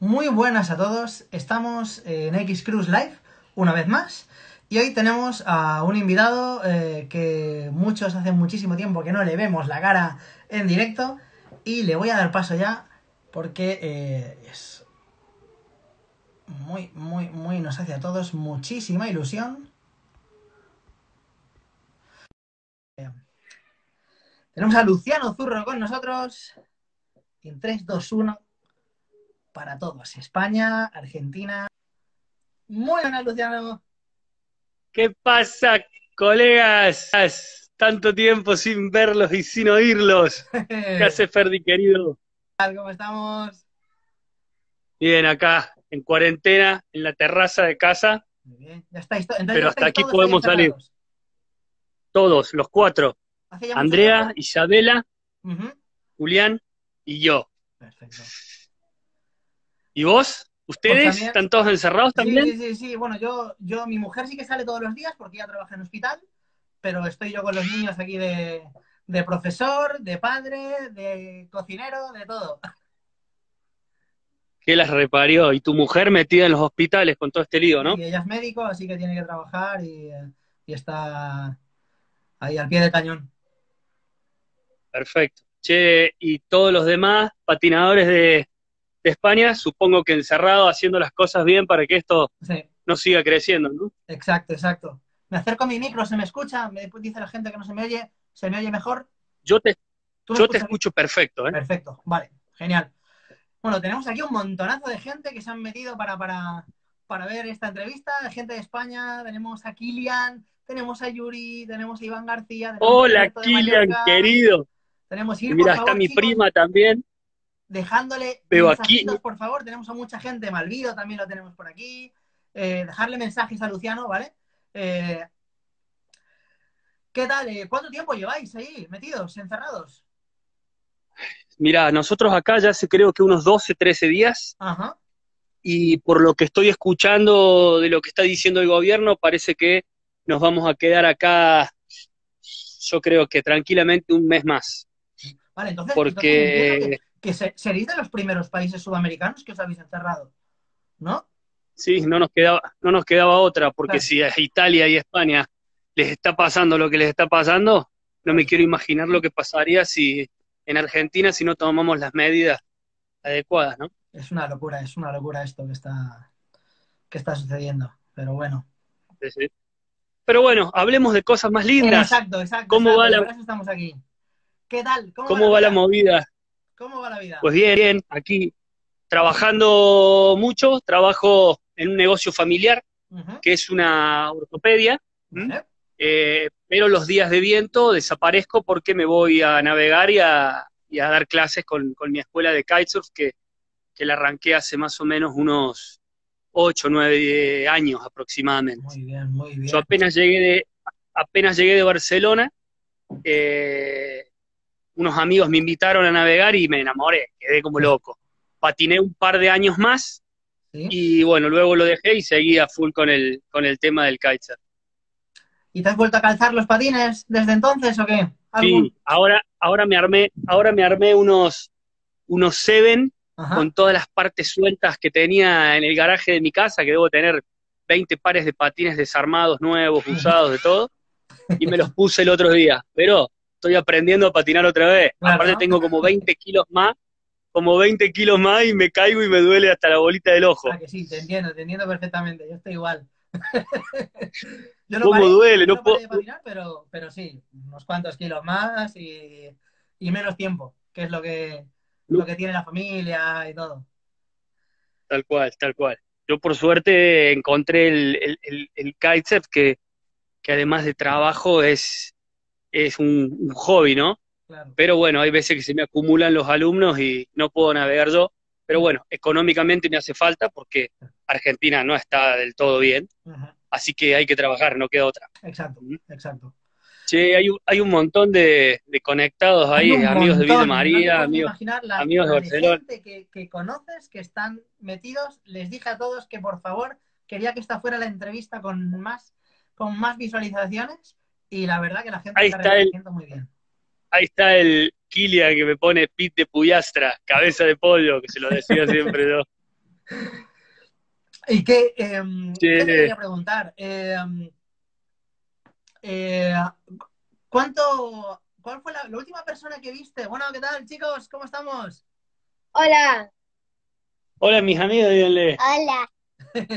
Muy buenas a todos, estamos en X Cruise Live una vez más y hoy tenemos a un invitado eh, que muchos hace muchísimo tiempo que no le vemos la cara en directo y le voy a dar paso ya porque eh, es muy, muy, muy, nos hace a todos muchísima ilusión. Tenemos a Luciano Zurro con nosotros en 3, 2, 1 para todos. España, Argentina. Muy buenas, Luciano. ¿Qué pasa, colegas? Tanto tiempo sin verlos y sin oírlos. ¿Qué hace Ferdi, querido? ¿Cómo estamos? Bien, acá, en cuarentena, en la terraza de casa. Muy bien, ya estáis. Entonces, pero ya hasta aquí podemos salir. Todos, los cuatro. Andrea. Isabela. Julián y yo. Perfecto. ¿Y vos? ¿Ustedes Pues están todos encerrados también? Sí, sí, sí. Bueno, yo, yo, mi mujer sí que sale todos los días porque ella trabaja en hospital, pero estoy yo con los niños aquí de, de profesor, de padre, de cocinero, de todo. ¿Qué las reparió? Y tu mujer metida en los hospitales con todo este lío, ¿no? Y ella es médico, así que tiene que trabajar y, y está ahí al pie del cañón. Perfecto. Che, y todos los demás patinadores de, de España, supongo que encerrados haciendo las cosas bien para que esto Sí, no siga creciendo, ¿no? exacto, exacto. Me acerco a mi micro, se me escucha, me dice la gente que no se me oye, se me oye mejor. Yo te, ¿Tú me yo te bien? escucho perfecto, ¿eh? Perfecto, vale, genial. Bueno, tenemos aquí un montonazo de gente que se han metido para, para, para ver esta entrevista. Gente de España, tenemos a Kilian, tenemos a Yuri, tenemos a Iván García. tenemos Hola, Kilian, Mallorca, querido. Tenemos mira, está mi chicos, prima también. Dejándole mensajitos, aquí- por favor. Tenemos a mucha gente, Malvido también lo tenemos por aquí. Eh, dejarle mensajes a Luciano, ¿vale? Eh, ¿Qué tal? Eh, ¿Cuánto tiempo lleváis ahí metidos, encerrados? Mira, nosotros acá ya hace creo que unos 12, 13 días, Ajá. y por lo que estoy escuchando de lo que está diciendo el gobierno, parece que nos vamos a quedar acá, yo creo que tranquilamente un mes más. Vale, entonces, Porque- entonces que, se- seréis de los primeros países sudamericanos que os habéis encerrado, ¿no? Sí, no nos quedaba, no nos quedaba otra, porque Claro. si a Italia y España les está pasando lo que les está pasando, no me quiero imaginar lo que pasaría si en Argentina si no tomamos las medidas adecuadas, ¿no? Es una locura, es una locura esto que está, que está sucediendo. Pero bueno. Sí, sí. Pero bueno, hablemos de cosas más lindas. Exacto, exacto. ¿Cómo exacto, va la- por eso estamos aquí. ¿Qué tal? ¿Cómo, ¿Cómo va la vida? movida? ¿Cómo va la vida? Pues bien, bien, aquí trabajando mucho, trabajo en un negocio familiar que es una ortopedia. Eh, pero los días de viento desaparezco porque me voy a navegar y a, y a dar clases con, con mi escuela de kitesurf que, que la arranqué hace más o menos unos 8 o 9 años aproximadamente. Muy bien, muy bien. Yo apenas llegué de, apenas llegué de Barcelona, eh, unos amigos me invitaron a navegar y me enamoré, quedé como loco. Patiné un par de años más ¿Sí? y bueno, luego lo dejé y seguí a full con el, con el tema del kitesurf. ¿Y te has vuelto a calzar los patines desde entonces o qué? ¿Algún? Sí, ahora, ahora me armé, ahora me armé unos, unos Seven Ajá. con todas las partes sueltas que tenía en el garaje de mi casa, que debo tener 20 pares de patines desarmados, nuevos, usados, de todo, y me los puse el otro día. Pero estoy aprendiendo a patinar otra vez. Claro, Aparte ¿no? tengo como 20 kilos más, como 20 kilos más y me caigo y me duele hasta la bolita del ojo. Ah, que sí, te entiendo, te entiendo perfectamente. Yo estoy igual. yo ¿Cómo duele? yo No no puedo- de patinar, pero, pero sí, unos cuantos kilos más y, y menos tiempo, que es lo que, No. lo que tiene la familia y todo. Tal cual, tal cual. Yo por suerte encontré el, el, el, el kitesurf que, que además de trabajo es, es un, un hobby, ¿no? Claro. Pero bueno, hay veces que se me acumulan los alumnos y no puedo navegar yo. Pero bueno, económicamente me hace falta porque Argentina no está del todo bien, Ujú. así que hay que trabajar, no queda otra. Exacto, Mm. exacto. Che, hay un, hay un montón de, de conectados ahí, amigos de montón, no te María, puedes amigos. la, amigos de Barcelona. gente que, que conoces que están metidos. Les dije a todos que por favor quería que esta fuera la entrevista con más, con más visualizaciones y la verdad que la gente Ahí está está el- muy bien. Ahí está el Kilian que me pone pit de Puyastra, cabeza de pollo, que se lo decía siempre yo. ¿Y qué, em, ¿qué te quería preguntar? Em, eh, ¿Cuánto, cuál fue la, última persona que viste? Bueno, ¿qué tal, chicos? ¿Cómo estamos? Hola. Hola, mis amigos, díganle. Hola.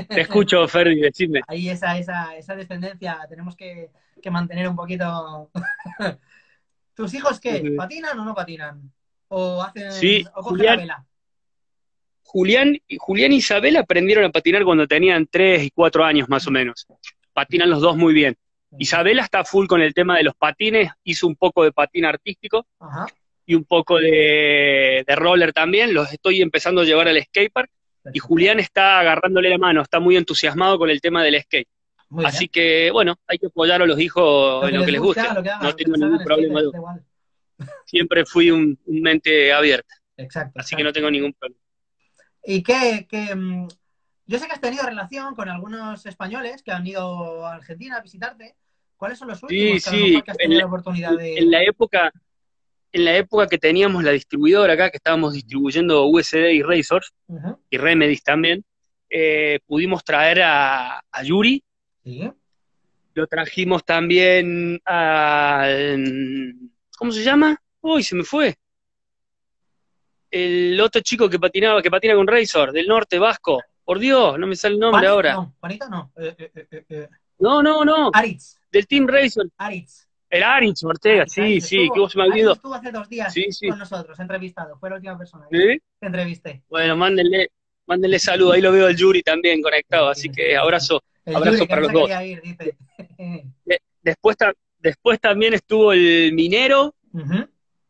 Te escucho, Ferdi, decime. Ahí esa, esa, esa descendencia tenemos que, que mantener un poquito. ¿Tus hijos qué? ¿Patinan o no patinan? ¿O hacen sí, o Julián, la vela? Julián, Julián y Isabel aprendieron a patinar cuando tenían 3 y 4 años más o menos. Patinan los dos muy bien. Isabela está full con el tema de los patines, hizo un poco de patín artístico Ajá. y un poco de, de roller también, los estoy empezando a llevar al skatepark y Julián está agarrándole la mano, está muy entusiasmado con el tema del skate. Muy Así bien. que, bueno, hay que apoyar a los hijos en lo que les guste. lo que hagan, no lo que tengo ningún problema. Siempre fui un, un mente abierta, Exacto. así que no tengo ningún problema. ¿Y qué, qué, mm, Yo sé que has tenido relación con algunos españoles que han ido a Argentina a visitarte. ¿Cuáles son los últimos que a lo sí, que has tenido en la oportunidad de...? En la época, en la época que teníamos la distribuidora acá, que estábamos distribuyendo USD y Razors, Ujú, y Remedies también, eh, pudimos traer a, a Yuri, Sí. lo trajimos también a... ¿Cómo se llama? Uy, se me fue. El otro chico que patinaba, que patina con Razor, del norte vasco. Por Dios, no me sale el nombre Juanito, ahora. No, Juanito no. Eh, eh, eh. No, no, no. Aritz. Del Team Razor. Aritz. El Aritz Ortega, Aritz, sí, Aritz sí, estuvo- que vos me Aritz estuvo hace dos días Sí, sí. con nosotros, entrevistado. Fue la última persona que ¿Sí? entrevisté. Bueno, mándenle, mándenle salud. Ahí lo veo al Yuri también conectado, Sí, así sí, que abrazo. El Abrazo para los dos. quería ir, dice. De- después, ta- después también estuvo el Minero,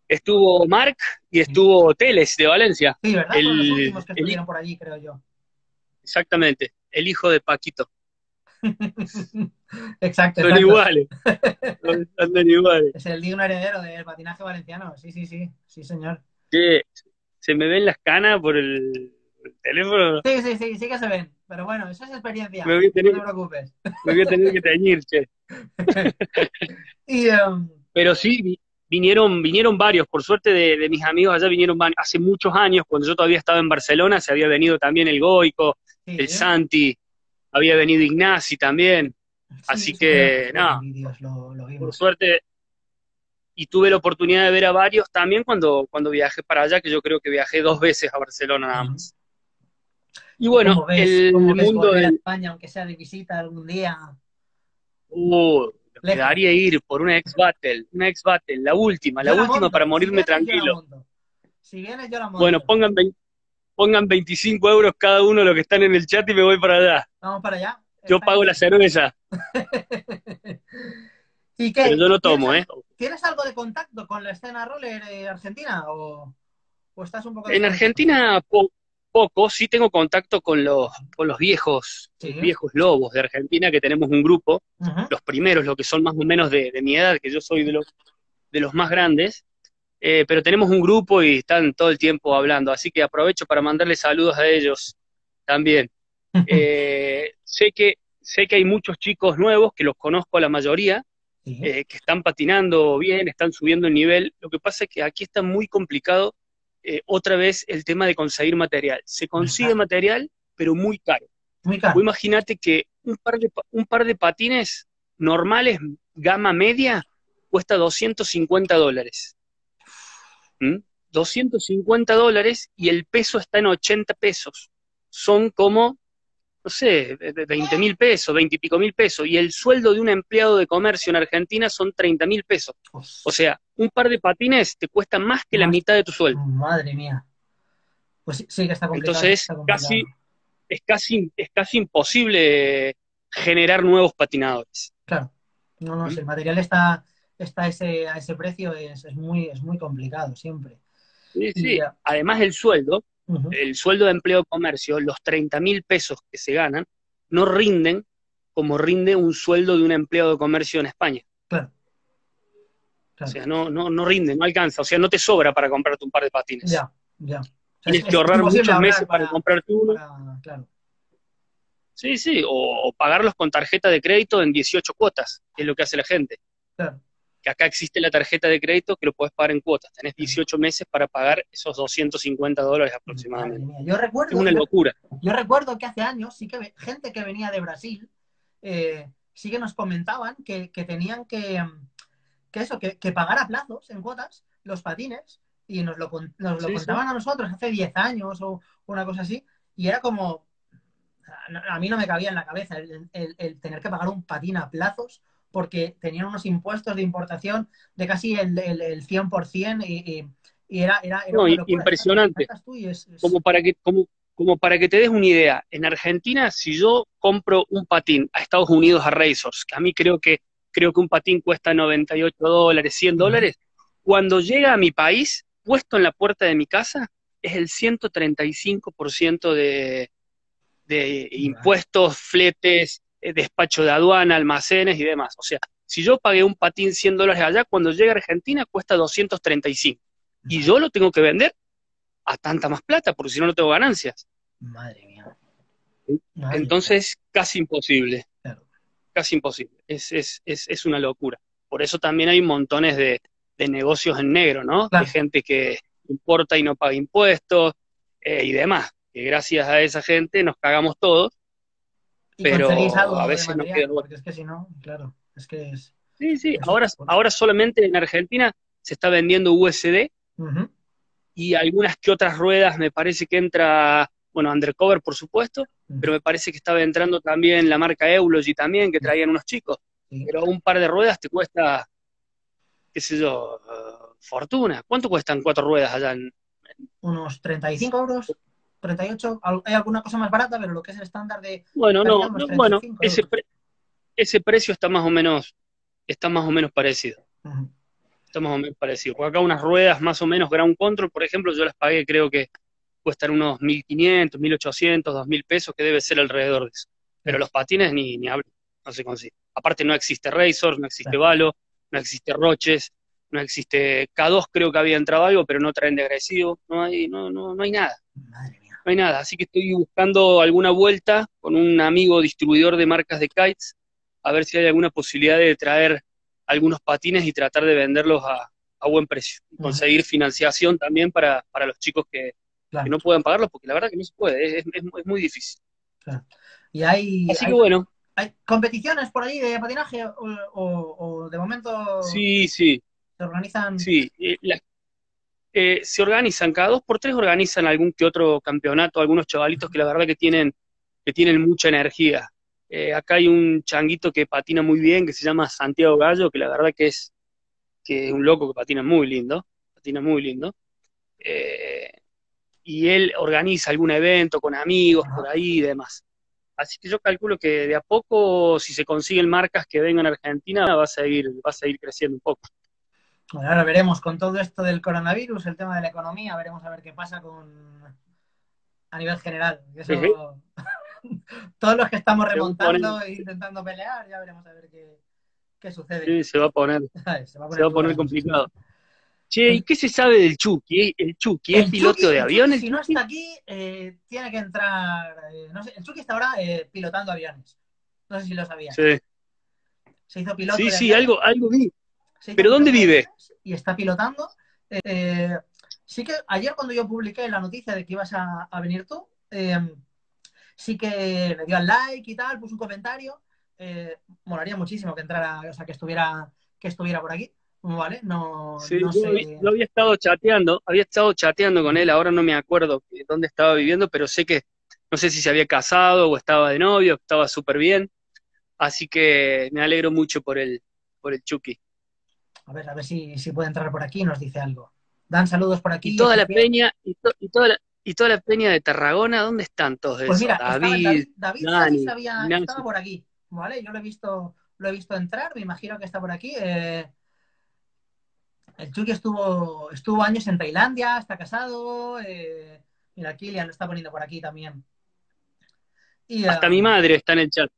estuvo Mark y estuvo Teles de Valencia. Sí, ¿verdad? Los últimos que el- estuvieron por allí, creo yo. Exactamente, el hijo de Paquito. exacto, Son exacto. iguales. Andan iguales. Es el digno heredero del patinaje valenciano. Sí, sí, sí. Sí, señor. Se me ven las canas por el teléfono. Sí, sí, sí, sí que se ven. Pero bueno, eso es experiencia. Me voy a tener- No te preocupes. Me voy a tener que teñir, che. Y em, Pero sí, vi- vinieron, vinieron varios, por suerte de, de mis amigos allá vinieron hace muchos años, cuando yo todavía estaba en Barcelona, se había venido también el Goico, sí, el Santi, había venido Ignasi también, sí, así sí, que, no. vídeos lo, lo por suerte, y tuve la oportunidad de ver a varios también cuando, cuando viajé para allá, que yo creo que viajé dos veces a Barcelona nada más. Y bueno, ¿Cómo ves, el cómo ves mundo del... España, aunque sea de visita algún día? Uh, me daría ir por una ex battle, una ex battle, la última, la última para morirme tranquilo. Si vienes, yo la monto. Bueno, pongan, pongan 25 euros cada uno los que están en el chat y me voy para allá. Vamos para allá. Yo Está pago bien. la cerveza, ¿Y qué? pero yo no tomo, ¿eh? ¿tienes, ¿Tienes algo de contacto con la escena roller eh, argentina o, o estás un poco En? Argentina po- poco, sí tengo contacto con los, con los viejos, Sí. viejos lobos de Argentina, que tenemos un grupo, los primeros, los que son más o menos de, de mi edad, que yo soy de los, de los más grandes, eh, pero tenemos un grupo y están todo el tiempo hablando, así que aprovecho para mandarle saludos a ellos también. Eh, sé que, sé que hay muchos chicos nuevos, que los conozco a la mayoría, eh, que están patinando bien, están subiendo el nivel. Lo que pasa es que aquí está muy complicado eh, otra vez el tema de conseguir material. Se consigue material, pero muy caro. Muy caro. Vos imagínate que un par, de, un par de patines normales, gama media, cuesta 250 dólares. ¿Mm? 250 dólares y el peso está en 80 pesos. Son como, no sé, 20 mil pesos, 20 y pico mil pesos. Y el sueldo de un empleado de comercio en Argentina son 30 mil pesos. O sea, un par de patines te cuesta más que la mitad de tu sueldo. Madre mía. Pues sí, sí que está complicado. Entonces, está complicado. casi- Es casi, es casi imposible generar nuevos patinadores. Claro. No, no, ¿Mm? si el material está, está a, ese, a ese precio es, es, muy, es muy complicado siempre. Sí, sí. Además del sueldo, el sueldo de empleo de comercio, los 30 mil pesos que se ganan, no rinden como rinde un sueldo de un empleado de comercio en España. Claro. O sea, no, no, no rinde, no alcanza. O sea, no te sobra para comprarte un par de patines. Ya, ya. O sea, Tienes es- que ahorrar muchos meses para, para- comprarte uno. para- claro. Sí, sí, o, o pagarlos con tarjeta de crédito en 18 cuotas, que es lo que hace la gente. Claro. que acá existe la tarjeta de crédito que lo puedes pagar en cuotas. Tenés 18 meses para pagar esos 250 dólares aproximadamente. Yo recuerdo, es una locura. Yo recuerdo que hace años sí que gente que venía de Brasil eh, sí que nos comentaban que, tenían que, que eso, que, pagar a plazos en cuotas los patines y nos lo, nos lo contaban a nosotros hace 10 años o una cosa así y era como, a mí no me cabía en la cabeza el tener que pagar un patín a plazos porque tenían unos impuestos de importación de casi el, el, 100% y, y, era, era, impresionante. Como, para que, como, como para que te des una idea, en Argentina, si yo compro un patín a Estados Unidos a Razors, que a mí creo que, creo que un patín cuesta 98 dólares, 100 dólares, cuando llega a mi país, puesto en la puerta de mi casa, es el 135% de, de impuestos, fletes, eh, despacho de aduana, almacenes y demás. O sea, si yo pagué un patín 100 dólares allá, cuando llega a Argentina cuesta 235. Y yo lo tengo que vender a tanta más plata, porque si no, no tengo ganancias. Madre mía. Entonces, casi imposible. Casi imposible. Es, es, es, es, una locura. Por eso también hay montones de, de negocios en negro, ¿no? De gente que importa y no paga impuestos eh, y demás. Que gracias a esa gente nos cagamos todos pero a veces no queda Porque es que si no, claro, es que es... Sí, sí, ahora, ahora solamente en Argentina se está vendiendo USD y algunas que otras ruedas me parece que entra, bueno, Undercover por supuesto, pero me parece que estaba entrando también la marca Eulogy también, que traían unos chicos, pero un par de ruedas te cuesta, qué sé yo, uh, fortuna. ¿Cuánto cuestan cuatro ruedas allá en... Unos 35 euros. 38, hay alguna cosa más barata, pero lo que es el estándar de... Bueno, no, bueno, ese, ese precio está más o menos, está más o menos parecido. Está más o menos parecido. Porque acá unas ruedas más o menos ground control, por ejemplo, yo las pagué, creo que cuestan unos 1.500, 1.800, 2.000 pesos, que debe ser alrededor de eso. Pero los patines ni, ni hablo, no se consigue. Aparte no existe Razor, no existe Valo, no existe Roches, no existe K2, creo que había entrado algo, pero no traen de agresivo, no hay, no, no, no hay nada. Madre no hay nada. Así que estoy buscando alguna vuelta con un amigo distribuidor de marcas de kites, a ver si hay alguna posibilidad de traer algunos patines y tratar de venderlos a, buen precio. Conseguir financiación también para, los chicos que, no puedan pagarlos, porque la verdad que no se puede, es, muy difícil. Y hay, Así que bueno. ¿Hay competiciones por ahí de patinaje o, de momento sí, sí. se organizan? Sí, eh, se organizan, cada dos por tres organizan algún que otro campeonato, algunos chavalitos que la verdad que tienen, que tienen mucha energía. Eh, acá hay un changuito que patina muy bien, que se llama Santiago Gallo, que la verdad que es, que es un loco que patina muy lindo, patina muy lindo. Eh, y él organiza algún evento con amigos por ahí y demás. Así que yo calculo que de a poco, si se consiguen marcas que vengan a Argentina, va a seguir, va a seguir creciendo un poco. Bueno, ahora veremos con todo esto del coronavirus, el tema de la economía, veremos a ver qué pasa con a nivel general. Todos los que estamos remontando e intentando pelear, ya veremos a ver qué, sucede. Sí, se va a poner, se va a poner, complicado. Che, ¿y qué se sabe del Chucky? ¿El Chucky es piloto de aviones? Si no está aquí, eh, tiene que entrar. Eh, no sé, el Chucky está ahora eh, pilotando aviones. No sé si lo sabías. Sí. Se hizo piloto. Sí, sí, algo, algo vi. ¿Pero dónde vive? Y está pilotando. Sí que ayer cuando yo publiqué la noticia de que ibas a, venir tú, sí que me dio al like y tal, puso un comentario. Molaría muchísimo que entrara, o sea, que estuviera, que estuviera por aquí. ¿Vale? No, sí, yo, había estado chateando, había estado chateando con él, ahora no me acuerdo dónde estaba viviendo, pero sé que, no sé si se había casado o estaba de novio, estaba súper bien. Así que me alegro mucho por el, por el Chucky. A ver, a ver si, si puede entrar por aquí y nos dice algo. Dan saludos por aquí. Y toda la peña, y, toda la, y toda la peña de Tarragona, ¿dónde están todos pues Mira, David, David, David sabía, estaba por aquí, ¿vale? Yo lo he visto, lo he visto entrar, me imagino que está por aquí. Eh, el Chucky estuvo, estuvo años en Tailandia, está casado. Eh, mira, Kilian lo está poniendo por aquí también. Hasta mi madre está en el chat.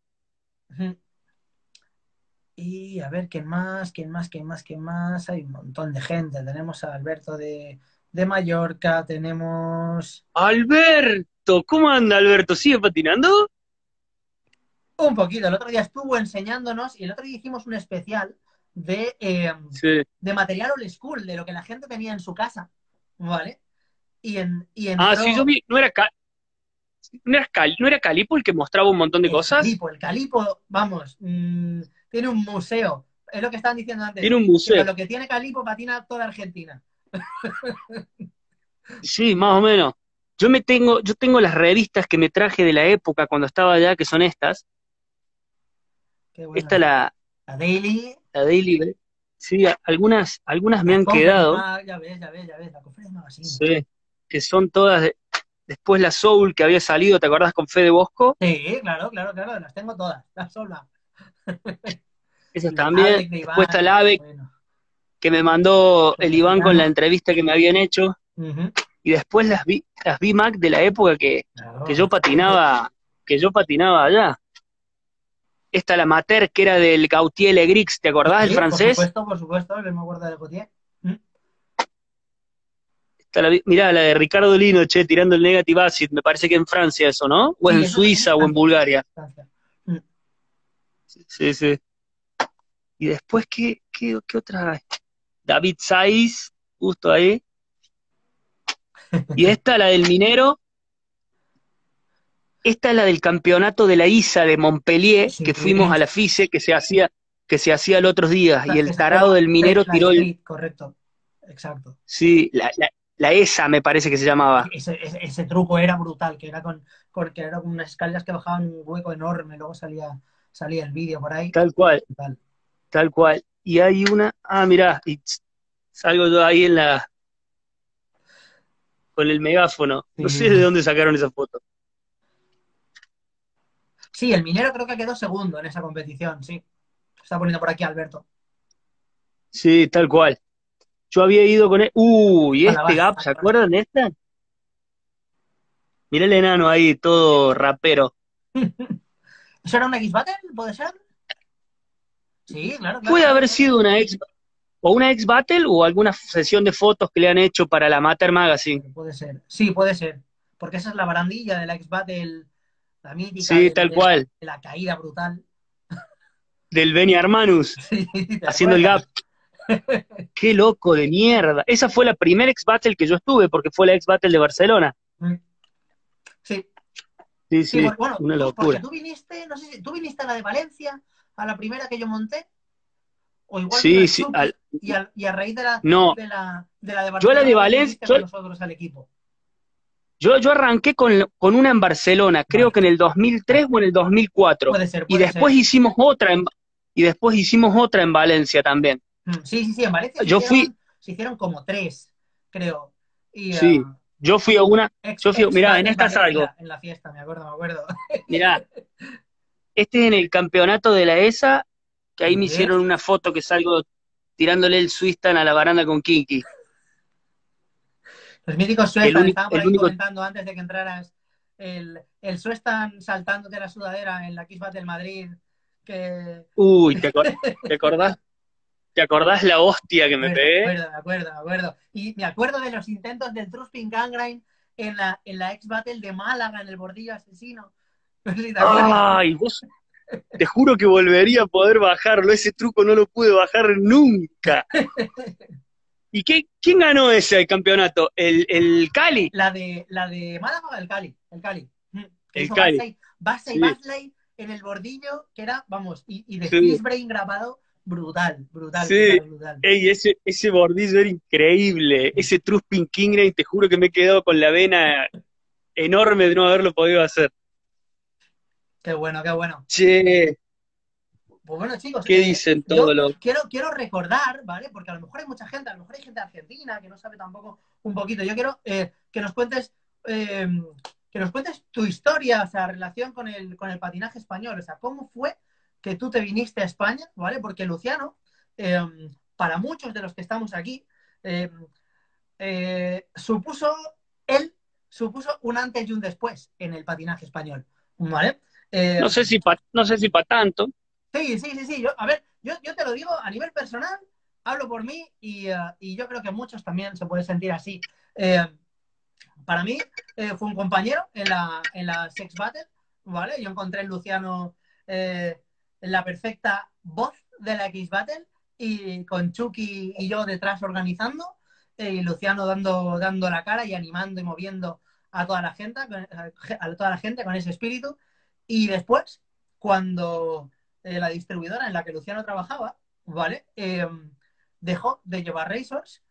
Y a ver, ¿quién más? ¿Quién más? ¿Quién más? ¿Quién más? Hay un montón de gente. Tenemos a Alberto de, Mallorca, tenemos... Alberto, ¿cómo anda Alberto? ¿Sigue patinando? Un poquito, el otro día estuvo enseñándonos y el otro día hicimos un especial de, eh, Sí. de material old school, de lo que la gente tenía en su casa, ¿vale? Y, en, y Ah, entró sí, yo vi, no era, Ca- no era, Cal- ¿no era Calipo el que mostraba un montón de el cosas. Calipo, el Calipo, vamos, mm, tiene un museo, es lo que estaban diciendo antes. Tiene un Pero museo. lo que tiene Calipo patina toda Argentina. Sí, más o menos. Yo me tengo, yo tengo las revistas que me traje de la época cuando estaba allá, que son estas. Qué. Esta la, La Daily. La Daily. Bread. Sí, algunas, algunas me han quedado. Mag, ya ves, ya ves, ya ves, la Conference Magazine. Sí, que son todas. de- después la Soul que había salido, ¿te acordás con Fede Bosco? Sí, claro, claro, claro, las tengo todas, las sola. Esas también. Después está la AVE bueno. que me mandó el Iván con la entrevista que me habían hecho. Y después las vi, las vi Mac de la época que, claro. que yo patinaba, que yo patinaba allá. Esta la Mater, que era del Gautier Legrix, ¿te acordás, el Sí, francés? Por supuesto, por supuesto, que me acuerdo de Gautier. Mm, Esta la mirá, la de Ricardo Lino, che, tirando el negative acid, me parece que en Francia eso, ¿no? O Sí, en Suiza o en Bulgaria. Francia. Sí, sí. Y después, ¿qué, qué, qué otra hay? David Saiz, justo ahí. Y esta, la del minero. Esta es la del campeonato de la ISA de Montpellier, Sí. que fuimos a la FICE, que se hacía, que se hacía el otros días. Y el tarado del minero tiró el. Correcto, exacto. Sí, la, la, la ESA me parece que se llamaba. Ese, ese, ese truco era brutal, que era con, con, que era con unas escaleras que bajaban un hueco enorme, luego salía, salía el vídeo por ahí. Tal cual. Brutal. Tal cual. Y hay una, ah, mirá, y salgo yo ahí en la, con el megáfono. No Sí. sé de dónde sacaron esa foto. Sí, el minero creo que quedó segundo en esa competición, sí. Está poniendo por aquí Alberto. Sí, tal cual. Yo había ido con él. Uy, Con la este baja, gap, ¿se acuerdan de esta? Mirá el enano ahí, todo rapero. ¿Eso era una X-Battle? ¿Puede ser? Sí, claro, claro. Puede haber sido una ex, o una ex battle o alguna sesión de fotos que le han hecho para la Mater Magazine. Puede ser. Sí, puede ser. Porque esa es la barandilla de la X-Battle, la mítica. Sí, de- tal de- cual. de la caída brutal. Del Benny Armanus, Sí, ¿te haciendo el gap. Qué loco de mierda. Esa fue la primera ex battle que yo estuve, porque fue la ex battle de Barcelona. Mm. Sí, Sí, sí, sí, bueno, una locura. Tú viniste, no sé si tú viniste a la de Valencia, a la primera que yo monté, o igual Sí, sí, al- y, a, y a raíz de la, No. de la, de la de Yo a la de Valencia- yo- nosotros al equipo. Yo, yo arranqué con, con una en Barcelona, creo Vale. que en el 2003 o en el 2004. Puede ser, Y puede después ser. hicimos otra en, y después hicimos otra en Valencia también. Mm, Sí, sí, sí, en Valencia se Yo hicieron- fui- se hicieron como tres, creo. Y, Sí. ah, Yo fui a una, ex- yo fui- ex- mirá, en esta salgo. En la fiesta, me acuerdo, me acuerdo. mirá, este es en el campeonato de la ESA, que ahí me hicieron una foto que salgo tirándole el Swistan a la baranda con Kinky. Los míticos por el ahí único- comentando antes de que entraras el, el Suestan saltándote la sudadera en la X del Madrid, que... Uy, ¿te, acor- te acordás? ¿Te acordás la hostia que me pegué? acuerdo, me acuerdo, me acuerdo. Y me acuerdo de los intentos del Truspin Gangrene en la, en la X-Battle de Málaga, en el bordillo asesino. No sé si te acuerdas. Ay, vos, te juro que volvería a poder bajarlo. Ese truco no lo pude bajar nunca. ¿Y qué, quién ganó ese campeonato? ¿El, el Cali? La de, la de Málaga el Cali, el Cali. Mm, El Cali. Basley, Basley, Sí. En el bordillo, que era, vamos, y, y de Sí. Chris Brain grabado, brutal, brutal, Sí. brutal. Ey, ese, ese bordillo era increíble. Ese Truspin Kingrave, te juro que me he quedado con la vena enorme de no haberlo podido hacer. Qué bueno, qué bueno. Che, Pues bueno, chicos, ¿qué eh, dicen yo todos los...? quiero, quiero recordar, ¿vale? Porque a lo mejor hay mucha gente, a lo mejor hay gente argentina que no sabe tampoco un poquito. Yo quiero eh, que nos cuentes eh, que nos cuentes tu historia, o sea, relación con el, con el patinaje español. O sea, ¿cómo fue que tú te viniste a España, ¿vale? Porque Luciano, eh, para muchos de los que estamos aquí, supuso, él supuso un antes y un después en el patinaje español, ¿vale? Eh, No sé si pa, no sé si para tanto. Sí, sí, sí, sí. Yo, a ver, yo, yo te lo digo a nivel personal, hablo por mí y, eh, y yo creo que muchos también se pueden sentir así. Eh, para mí eh, fue un compañero en la, en la Sex Battle, ¿vale? Yo encontré en Luciano eh, la perfecta voz de la X Battle y con Chucky y yo detrás organizando, y Luciano dando, dando la cara y animando y moviendo a toda la gente, a toda la gente con ese espíritu. Y después, cuando eh, la distribuidora en la que Luciano trabajaba, ¿vale? Eh, dejó de llevar Razors,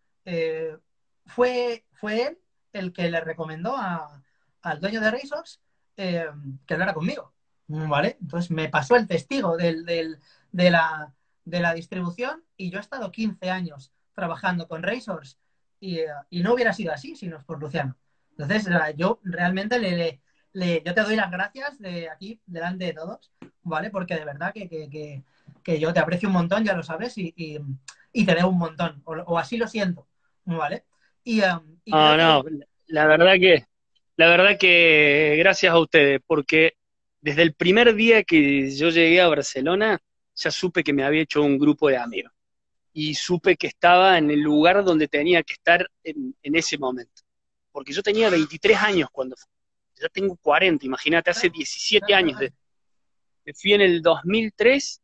fue, fue él el que le recomendó al dueño de Razors que hablara conmigo, ¿vale? Entonces me pasó el testigo de la de la distribución y yo he estado 15 años trabajando con Razors y, no hubiera sido así si no es por Luciano. Entonces, yo realmente le, yo te doy las gracias de aquí, delante de todos, ¿vale? Porque de verdad que, que, que, yo te aprecio un montón, ya lo sabes, y, y, te debo un montón, o, así lo siento, ¿vale? Y, um, ah, no, la verdad que, la verdad que gracias a ustedes, porque desde el primer día que yo llegué a Barcelona, ya supe que me había hecho un grupo de amigos y supe que estaba en el lugar donde tenía que estar en, ese momento. Porque yo tenía 23 años cuando fui. Ya tengo 40, imagínate, hace 17 años. De, fui en el 2003,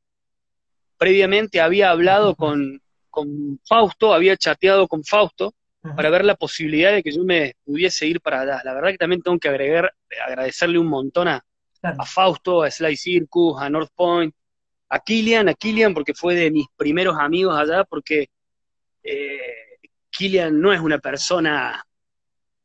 previamente había hablado con, con Fausto, había chateado con Fausto para ver la posibilidad de que yo me pudiese ir para allá. La verdad que también tengo que agregar, agradecerle un montón a, a Fausto, a Sly Circus, a North Point, a Kilian, a Kilian porque fue de mis primeros amigos allá, porque eh, Kilian no es una persona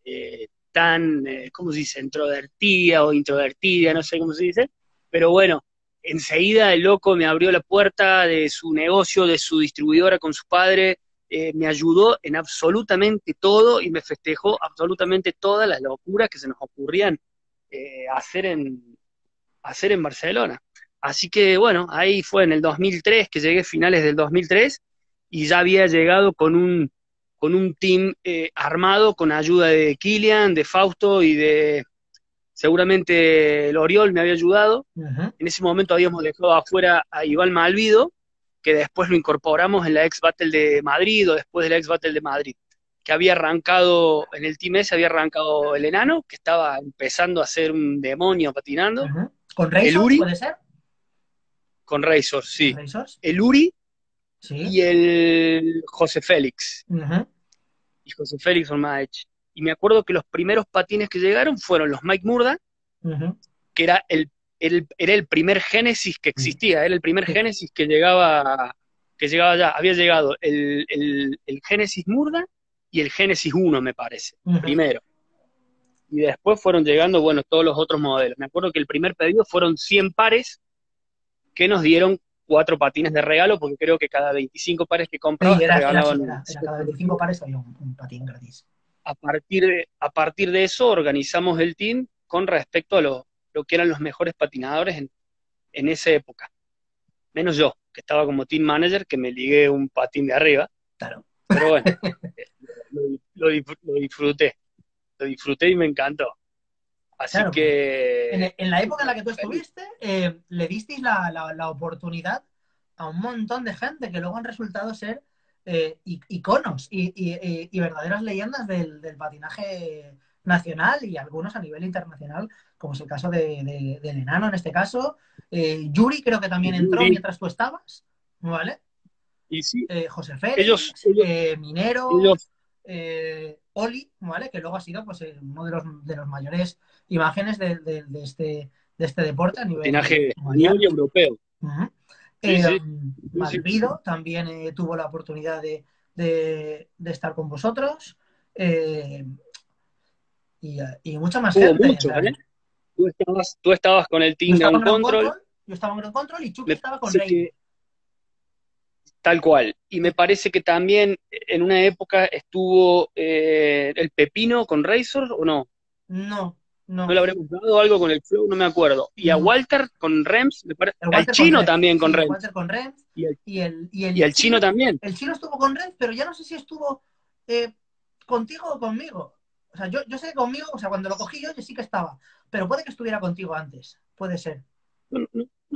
eh, tan, eh, ¿cómo se dice?, introvertida o introvertida, no sé cómo se dice, pero bueno, enseguida el loco me abrió la puerta de su negocio, de su distribuidora con su padre, eh, me ayudó en absolutamente todo y me festejó absolutamente todas las locuras que se nos ocurrían hacer, en, hacer en Barcelona. Así que bueno, ahí fue en el 2003 que llegué finales del 2003 y ya había llegado con un, con un team eh, armado con ayuda de Kilian, de Fausto y de seguramente el Oriol me había ayudado. En ese momento habíamos dejado afuera a Iván Malvido, que después lo incorporamos en la ex Battle de Madrid o después de la ex Battle de Madrid, que había arrancado, en el team ese había arrancado el enano, que estaba empezando a ser un demonio patinando. ¿Con Razor, puede ser? Con Razor, sí. El Uri y el José Félix. Y José Félix son más Y me acuerdo que los primeros patines que llegaron fueron los Mike Murda, que era el, era el primer Génesis que existía, era el primer Génesis que llegaba, que llegaba ya. Había llegado el, el, Génesis Murda y el Génesis 1, me parece, primero. Y después fueron llegando, bueno, todos los otros modelos. Me acuerdo que el primer pedido fueron 100 pares que nos dieron cuatro patines de regalo, porque creo que cada 25 pares que compraba regalaban. cada 25 pares había un, patín gratis. A partir, de, a partir de eso organizamos el team con respecto a lo, que eran los mejores patinadores en, en esa época. Menos yo, que estaba como team manager, que me ligué un patín de arriba. Claro. Pero bueno, lo, disfruté. Lo disfruté y me encantó. Así que... En, la época en la que tú estuviste, eh, le disteis la, oportunidad a un montón de gente que luego han resultado ser eh, iconos y, verdaderas leyendas del, patinaje nacional y algunos a nivel internacional, como es el caso de, del enano en este caso. Eh, Yuri creo que también entró mientras tú estabas, ¿vale? Y sí. José Félix, Minero, Oli, ¿vale? Que luego ha sido pues, uno de los, de los mayores imágenes de, de, este, de este deporte a nivel mundial europeo. Eh, Malvido también eh, tuvo la oportunidad de, de, estar con vosotros. Eh, y, y, mucha más gente. Mucho, tú, estabas, tú, estabas, con el Team Ground Control. Yo estaba en Ground Control y Chucky estaba con Rey. Tal cual. Y me parece que también en una época estuvo el Pepino con Razor, ¿o no? No, no. le habremos dado algo con el Flow, no me acuerdo. Y a Walter con Rems, me parece. El, chino también con Rems. Walter con Rems. Y el, y el, y el, chino, también. El chino estuvo con Rems, pero ya no sé si estuvo eh, contigo o conmigo. O sea, yo, yo sé que conmigo, o sea, cuando lo cogí yo, yo sí que estaba. Pero puede que estuviera contigo antes. Puede ser. No,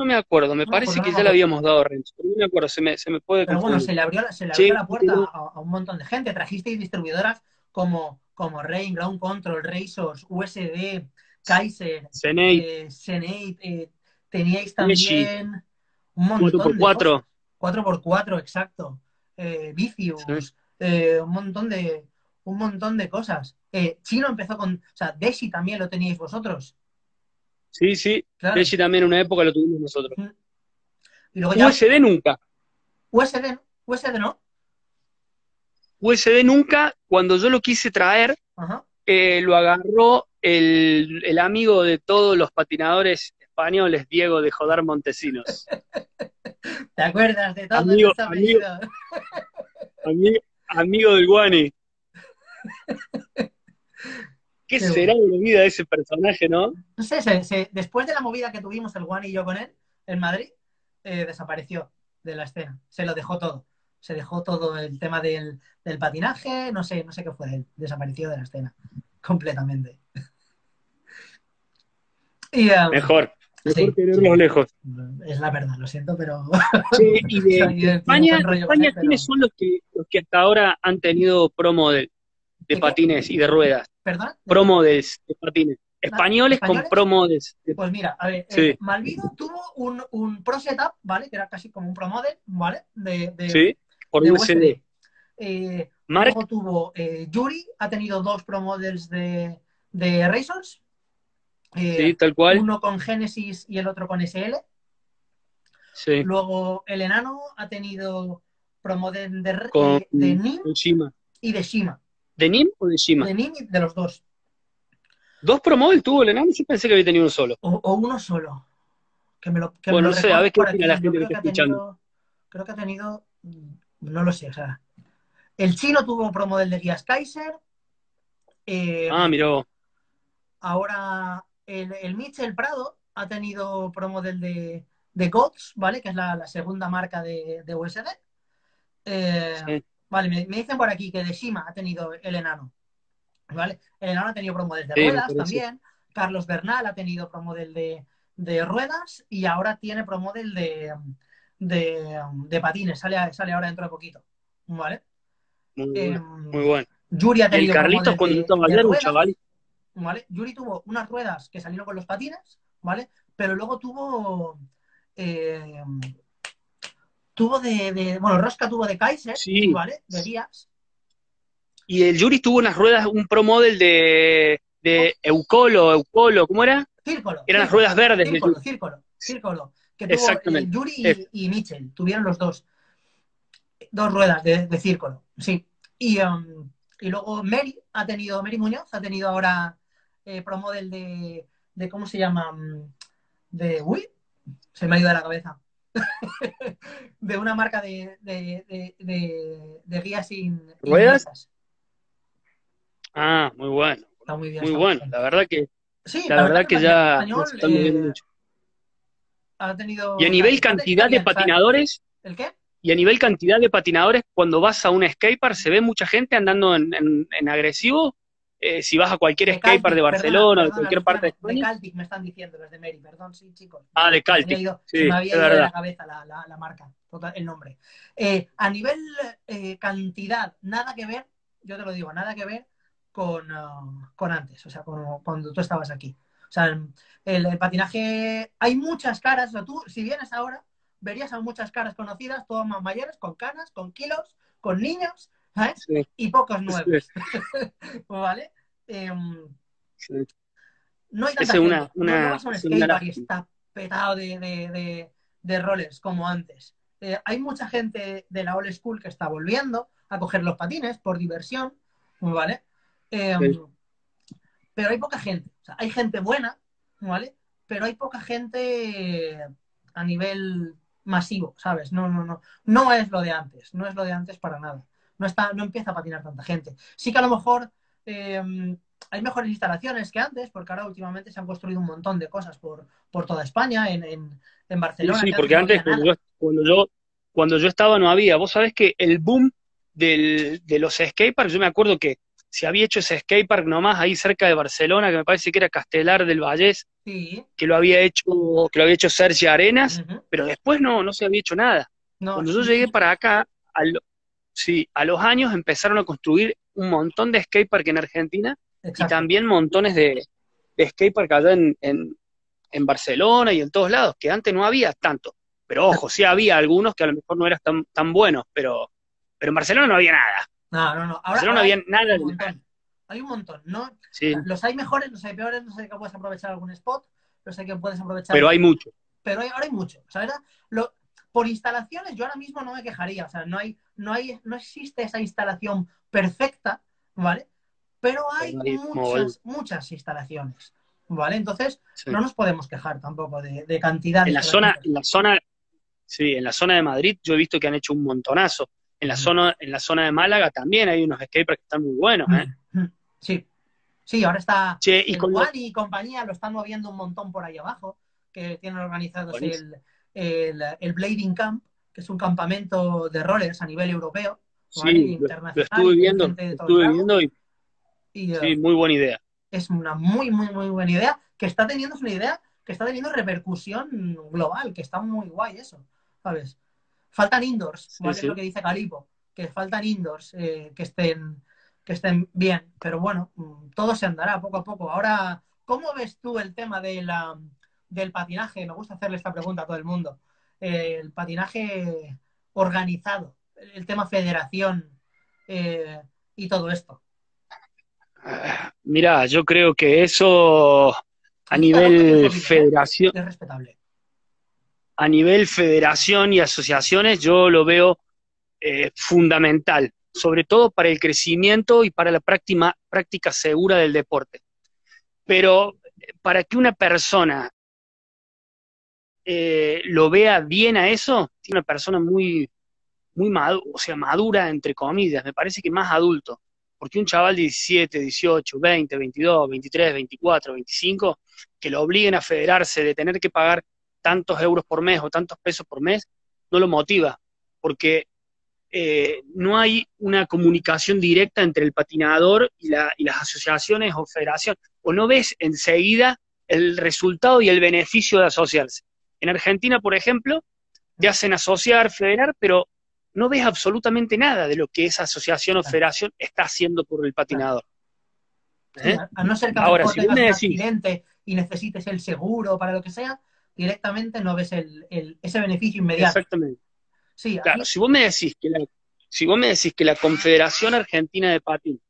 me acuerdo, me parece que ya le habíamos dado Rems. Pero no me acuerdo, se me, se me puede Pero bueno, se le abrió, se le abrió la puerta a, un montón de gente. Trajisteis distribuidoras como, como Rain, Ground Control, Razors, USD, Kaiser, Senate, eh, eh, teníais también un montón de 4 4x4, exacto. Eh, Vicious, Sí. eh, un montón de un montón de cosas. Eh, Chino empezó con, o sea, Deshi también lo teníais vosotros. Sí, sí. Claro. También en una época lo tuvimos nosotros. Y luego ya USD nunca. USD, USD no. USD nunca. Cuando yo lo quise traer, Ajá. eh, lo agarró el, el amigo de todos los patinadores españoles, Diego de Jodar Montesinos. ¿Te acuerdas de todo Amigo, ese apellido? Ami- amigo del Guani. ¿Qué será de la vida de ese personaje, no? No sé, se- se- después de la movida que tuvimos el Juan y yo con él en Madrid, eh, desapareció de la escena. Se lo dejó todo. Se dejó todo el tema del, del patinaje, no sé, no sé qué fue de él. Desapareció de la escena. Completamente. Y, um, Mejor. Mejor Sí. tenerlos lejos. es la verdad, lo siento, pero Che, y de, Sí, España, España pero- ¿quiénes son los que, los que hasta ahora han tenido promo de, patines y de ruedas? ¿Perdón? Promo de, de patines. Españoles con promo de, Pues mira, a ver, Sí. eh, Malvido tuvo un, un Pro Setup, ¿vale? Que era casi como un Pro Model, ¿vale? De, de, ¿sí? Por de USD. Eh, Luego tuvo eh, Yuri, ha tenido dos Pro Models de, de Razors. Sí, tal cual. uno con Genesis y el otro con SL. Sí. Luego el enano ha tenido Pro Model de, Con, de con Shima. y de Shima. ¿De Nim o de Shima? De Nim y de los dos. ¿Dos promóviles tuvo el enano? Yo pensé que había tenido uno solo. O, o uno solo. Que me lo, que Bueno, me lo no sé, a ver qué opina la gente que está ha tenido- Creo que ha tenido. mm, No lo sé, o sea. El chino tuvo un Pro Model de Guías Kaiser. Eh, Ah, miró. Ahora el, el Mitchell Prado ha tenido promo del de, de GOTS, ¿vale? Que es la, la segunda marca de, de USD. Eh, Sí. Vale, me, me dicen por aquí que de Shima ha tenido el enano. ¿Vale? El enano ha tenido promo del de Sí, me ruedas también. Carlos Bernal ha tenido promo del de, de ruedas y ahora tiene promo del de, de, de patines. Sale, sale ahora dentro de poquito. ¿Vale? Muy, Eh, bueno, muy bueno. Yuri ha El tenido promo Carlitos un ruedas. chaval. ¿vale? Yuri tuvo unas ruedas que salieron con los patines, ¿vale? Pero luego tuvo. eh, tuvo de, de- Bueno, Rosca tuvo de Kaiser, Sí. ¿vale? De guías. Y el Yuri tuvo unas ruedas, un pro model de, de Eucolo, Eucolo, ¿cómo era? Círculo. Eran las ruedas verdes de Círculo, círculo, círculo. Que tuvo Exactamente. Yuri y, y Mitchell. Tuvieron los dos. Dos ruedas de, de círculo, sí. Y, um, y luego Mary ha tenido, Mary Muñoz ha tenido ahora eh, pro model de, de. ¿Cómo se llama? Mm, De. Uy, se me ha ido de la cabeza. de una marca de, de, de, de- de guías sin. ¿Ruedas? Ah, muy bueno. Está muy bien. Muy está bueno. bien. La verdad que, Sí, la verdad que ya español, moviendo eh, mucho. ha tenido. Y a nivel cantidad de patinadores, ¿El qué? y a nivel cantidad de patinadores, cuando vas a un skatepark se ve mucha gente andando en, en- en agresivo. Eh, si vas a cualquier De skatepark Caltic, de perdona, Barcelona o de cualquier parte de España. Caltic me están diciendo los de Mary, perdón, sí, chicos. Ah, de Caltic. ido, Sí, se me había ido de la cabeza la, la- la marca, el nombre. Eh, a nivel eh, cantidad, nada que ver, yo te lo digo, nada que ver con, ah, con antes, o sea, con- cuando tú estabas aquí. O sea, el, el patinaje, hay muchas caras, o sea, tú, si vienes ahora, verías a muchas caras conocidas, todas más mayores, con canas, con kilos, con niños, ¿sabes? Sí, Y pocos nuevos, sí, ¿vale? Em, sí. no hay tanta es una-. No- una- no vas a un skatepark y está petado de, de, de, de rollers como antes. Eh, hay mucha gente de la old school que está volviendo a coger los patines por diversión, ¿vale? Eh, Sí. Pero hay poca gente. O sea, hay gente buena, ¿vale? Pero hay poca gente a nivel masivo, ¿sabes? No, no, no. No es lo de antes. No es lo de antes para nada. No, está, no empieza a patinar tanta gente. Sí que a lo mejor eh, hay mejores instalaciones que antes, porque ahora últimamente se han construido un montón de cosas por, por toda España, en, en, Barcelona. sí, que porque antes, cuando yo, cuando, yo, cuando yo estaba, no había. Vos sabés que el boom del, de los skateparks, yo me acuerdo que se había hecho ese skatepark nomás ahí cerca de Barcelona, que me parece que era Castelar del Vallés, Sí. que lo había hecho, que lo había hecho Sergi Arenas, pero después no, no se había hecho nada. No, Cuando yo llegué para acá, a, lo- sí, a los años empezaron a construir un montón de skatepark en Argentina y Exacto. también montones de, de skatepark allá en, en, en Barcelona y en todos lados, que antes no había tanto. Pero ojo, sí había algunos que a lo mejor no eran tan, tan buenos, pero, pero en Barcelona no había nada. No, no, no. Ahora, Barcelona no había hay nada. un montón. Hay un montón, ¿no? Sí, Los hay mejores, los hay peores, los hay que puedes aprovechar algún spot, los hay que puedes aprovechar. pero hay mucho. pero hay- ahora hay mucho. O sea, ahora lo- por instalaciones, yo ahora mismo no me quejaría. O sea, no hay, no hay, no existe esa instalación perfecta, ¿vale? Pero hay muchas, muchas instalaciones, ¿vale? Entonces, Sí. no nos podemos quejar tampoco de, de cantidad. de En la zona, en la zona, sí, en la zona de Madrid yo he visto que han hecho un montonazo. En la Mm. zona, en la zona de Málaga también hay unos skateparks que están muy buenos, ¿eh? Mm, mm, Sí. Sí, ahora está Che, y con lo- Wally y compañía lo están moviendo un montón por ahí abajo, que tienen organizados el, el, el Blading Camp, que es un campamento de rollers a nivel europeo. Sí, internacional, lo estuve viendo, estuve viendo y Y, eh, sí, muy buena idea. es una muy, muy, muy buena idea, que está teniendo, es una idea que está teniendo repercusión global, que está muy guay eso, ¿sabes? Faltan indoors, Sí, ¿vale? sí. Es lo que dice Calipo, que faltan indoors eh, que estén que estén bien, pero bueno, mm, todo se andará poco a poco. Ahora, ¿cómo ves tú el tema de la, del patinaje? Me gusta hacerle esta pregunta a todo el mundo. Eh, el patinaje organizado, el tema federación eh, y todo esto. Mira, yo creo que eso a nivel es federación, Es respetable. a nivel federación y asociaciones, yo lo veo eh, fundamental, sobre todo para el crecimiento y para la práctica, práctica segura del deporte. Pero eh, para que una persona eh, lo vea bien a eso, tiene una persona muy, muy madura, o sea, madura entre comillas, me parece que más adulto. Porque un chaval de 17, 18, 20, 22, 23, 24, 25, que lo obliguen a federarse de tener que pagar tantos euros por mes o tantos pesos por mes, no lo motiva, porque eh, no hay una comunicación directa entre el patinador y, la- y las asociaciones o federaciones, o no ves enseguida el resultado y el beneficio de asociarse. En Argentina, por ejemplo, te hacen asociar, federar, pero no ves absolutamente nada de lo que esa asociación o federación está haciendo por el patinador. ¿Eh? a- no ser que Ahora, si un decís- accidente y necesites el seguro para lo que sea, directamente no ves el, el- ese beneficio inmediato. Exactamente. Sí, Claro, aquí- si vos me decís que la, si vos me decís que la Confederación Argentina de Patín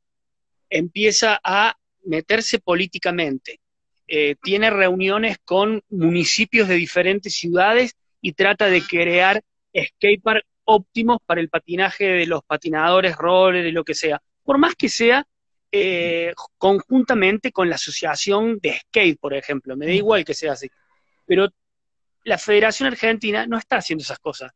empieza a meterse políticamente, eh, tiene reuniones con municipios de diferentes ciudades y trata de crear skatepark óptimos para el patinaje de los patinadores, rollers, y lo que sea. Por más que sea eh, conjuntamente con la asociación de skate, por ejemplo, me da igual que sea así. Pero la Federación Argentina no está haciendo esas cosas.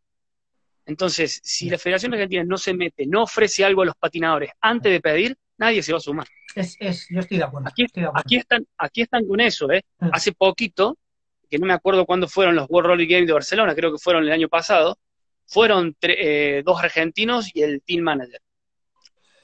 Entonces, si la Federación Argentina no se mete, no ofrece algo a los patinadores antes de pedir, nadie se va a sumar. es, es- yo estoy de acuerdo. Aquí, estoy de acuerdo. aquí están, aquí están con eso, ¿eh? Mm. Hace poquito, que no me acuerdo cuándo fueron los World Roller Games de Barcelona, creo que fueron el año pasado, fueron tre- eh, dos argentinos y el team manager.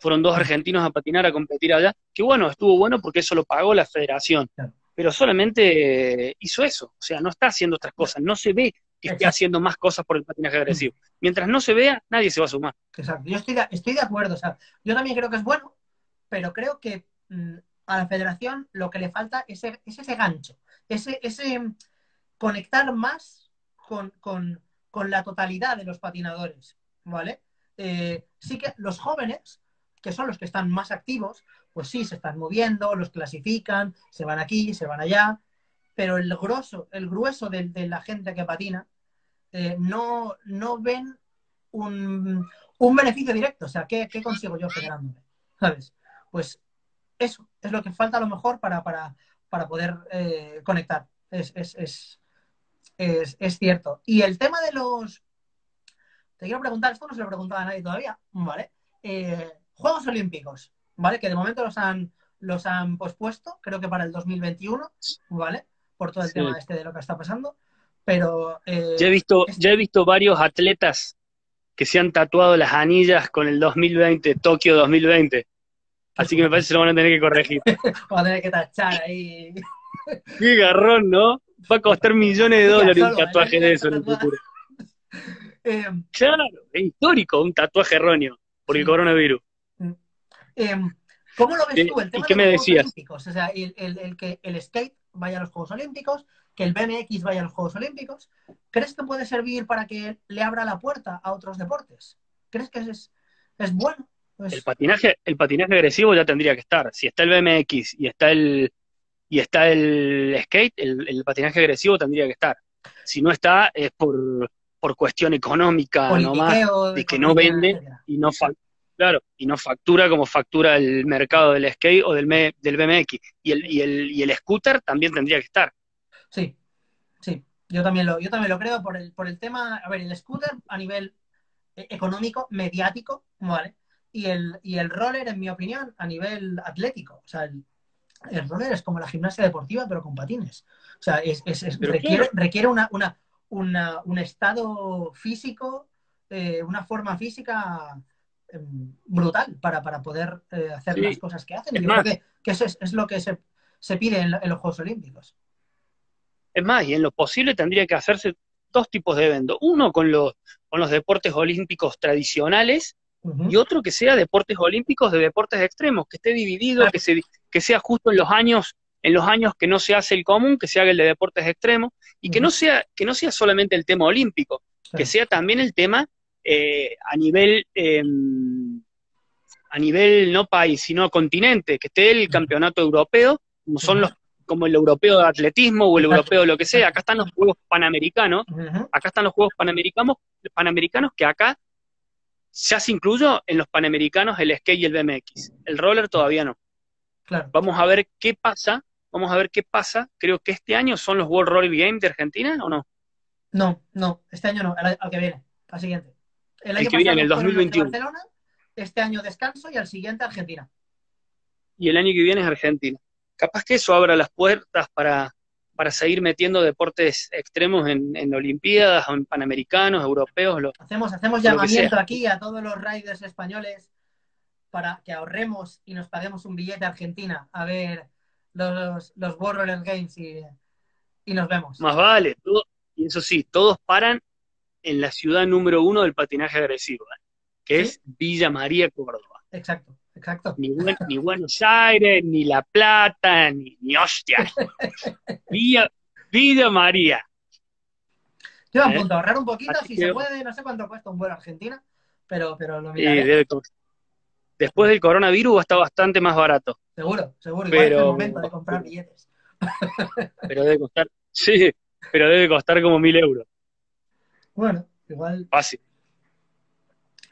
Fueron dos Mm. argentinos a patinar, a competir allá. Que bueno, estuvo bueno porque eso lo pagó la federación. Pero solamente eh, hizo eso. O sea, no está haciendo otras cosas. No se ve que esté haciendo más cosas por el patinaje agresivo. Mientras no se vea, nadie se va a sumar. Exacto. Yo estoy de, estoy de acuerdo. O sea, yo también creo que es bueno, pero creo que mm, a la federación lo que le falta es, es ese gancho, ese, ese mm, conectar más con, con- con la totalidad de los patinadores, ¿vale? Eh, sí que los jóvenes, que son los que están más activos, pues sí, se están moviendo, los clasifican, se van aquí, se van allá, pero el grosso, el grueso de, la gente que patina eh, no, no ven un, un beneficio directo. O sea, ¿qué, consigo yo generándome? ¿Sabes? Pues eso es lo que falta a lo mejor para, para, para poder eh, conectar. Es, es, es, es cierto. Y el tema de los... Te quiero preguntar, esto no se lo he preguntado a nadie todavía, ¿vale? Eh, Juegos Olímpicos, ¿vale? Que de momento los han, los han pospuesto, creo que para el 2021, ¿vale? Por todo el Sí. tema este de lo que está pasando. Pero... eh, Ya he visto, es- ya he visto varios atletas que se han tatuado las anillas con el 2020, Tokio 2020. Así que me parece que se lo van a tener que corregir. Vamos a tener que tachar ahí. Qué garrón, ¿no? Va a costar millones de dólares un tatuaje de eso en el futuro. Eh, Claro, es histórico un tatuaje erróneo por el Sí. coronavirus. eh, ¿Cómo lo ves Eh, tú el ¿y tema qué de me los Juegos decías? Olímpicos? O sea, el, el- el que el skate vaya a los Juegos Olímpicos, que el BMX vaya a los Juegos Olímpicos. ¿Crees que puede servir para que le abra la puerta a otros deportes? ¿Crees que es, es bueno? El, patinaje, el patinaje agresivo ya tendría que estar. Si está el BMX y está el, y está el skate, el, patinaje agresivo tendría que estar. Si no está, es por, por cuestión económica nomás, de que no vende y no, claro, y no factura como factura el mercado del skate o del, del BMX. Y el, y, el, y el scooter también tendría que estar. Sí, sí, yo también lo, yo también lo creo por el, por el tema, a ver, el scooter a nivel eh, económico, mediático, ¿vale? Y el, y el roller, en mi opinión, a nivel atlético. O sea, el, el roller es como la gimnasia deportiva, pero con patines. O sea, es, requiere, requiere una, una, una, un estado físico, eh, una forma física em, brutal para, para poder eh, hacer las cosas que hacen. Y creo que, eso es, lo que se, se pide en, los Juegos Olímpicos. Es más, y en lo posible tendría que hacerse dos tipos de eventos. Uno con los, con los deportes olímpicos tradicionales y otro que sea deportes olímpicos de deportes extremos, que esté dividido, que, se, que sea justo en los años en los años que no se hace el común, que se haga el de deportes extremos, y que no sea, que no sea solamente el tema olímpico, que sea también el tema eh, a nivel em, a nivel no país, sino continente, que esté el campeonato europeo, como son los como el europeo de atletismo o el europeo de lo que sea, acá están los Juegos Panamericanos, acá están los Juegos Panamericanos, Panamericanos que acá ya se incluyó en los Panamericanos el skate y el BMX, el roller todavía no. Vamos a ver qué pasa, vamos a ver qué pasa, creo que este año son los World Roller Games de Argentina o no? No, no, este año no, al, que viene, al siguiente. El, año que viene, en el 2021. Barcelona, este año descanso y al siguiente Argentina. Y el año que viene es Argentina. Capaz que eso abra las puertas para, para seguir metiendo deportes extremos en, en Olimpiadas, en Panamericanos, europeos. hacemos hacemos llamamiento aquí a todos los riders españoles para que ahorremos y nos paguemos un billete a Argentina a ver los, los World Games y, y, nos vemos. Más vale, y eso sí, todos paran en la ciudad número uno del patinaje agresivo, ¿eh? que es Villa María, Córdoba. Exacto. Exacto. Ni, ni, Buenos Aires, ni La Plata, ni, ni hostia. Villa, Villa María. Yo a ¿Eh? punto ahorrar un poquito, si se puede, no sé cuánto cuesta un vuelo a Argentina, pero, pero lo miraré. Después del coronavirus está bastante más barato. Seguro, seguro. Igual pero... es el momento de comprar billetes. pero debe costar, sí, pero debe costar como mil euros. Bueno, igual. Fácil.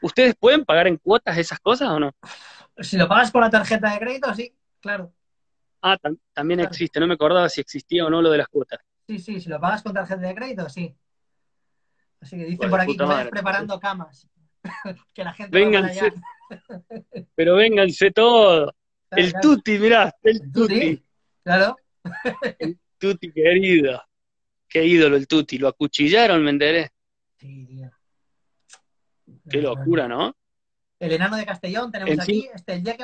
¿Ustedes pueden pagar en cuotas esas cosas o no? Si lo pagas con la tarjeta de crédito, sí, claro. Ah, también existe, no me acordaba si existía o no lo de las cuotas. Sí, sí, si lo pagas con tarjeta de crédito, sí. Así que dicen por aquí que vayas preparando camas. que la gente vénganse, Pero vénganse todos. el tuti, mirá, el, tuti. Claro. el tuti querido. Qué ídolo el tuti. Lo acuchillaron, ¿me enteré? Sí, tío. Qué locura, ¿no? El enano de Castellón tenemos aquí, este, el Jeque,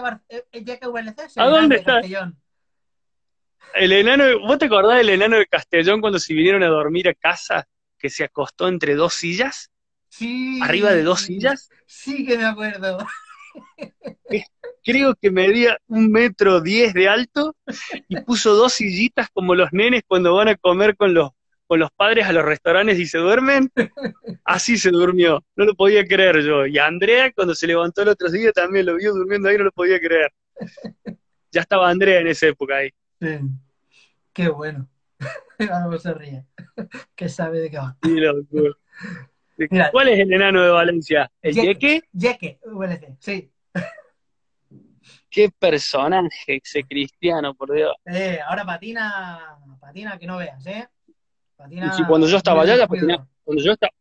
el VLC. ¿A dónde está? Castellón. El enano, ¿vos te acordás del enano de Castellón cuando se vinieron a dormir a casa que se acostó entre dos sillas? Sí. Arriba de dos sillas. Sí que me acuerdo. Creo que medía un metro diez de alto y puso dos sillitas como los nenes cuando van a comer con los con los padres a los restaurantes y se duermen, así se durmió. No lo podía creer yo. Y Andrea, cuando se levantó el otro día, también lo vio durmiendo ahí, no lo podía creer. Ya estaba Andrea en esa época ahí. Sí. Qué bueno. Vamos se ríe. Que sabe de qué va. ¿Cuál es el enano de Valencia? ¿El Yeque? Yeque, sí. Qué personaje ese cristiano, por Dios. Eh, ahora patina, patina que no veas, ¿eh? y cuando yo estaba allá, ya patinaba, cuando yo estaba,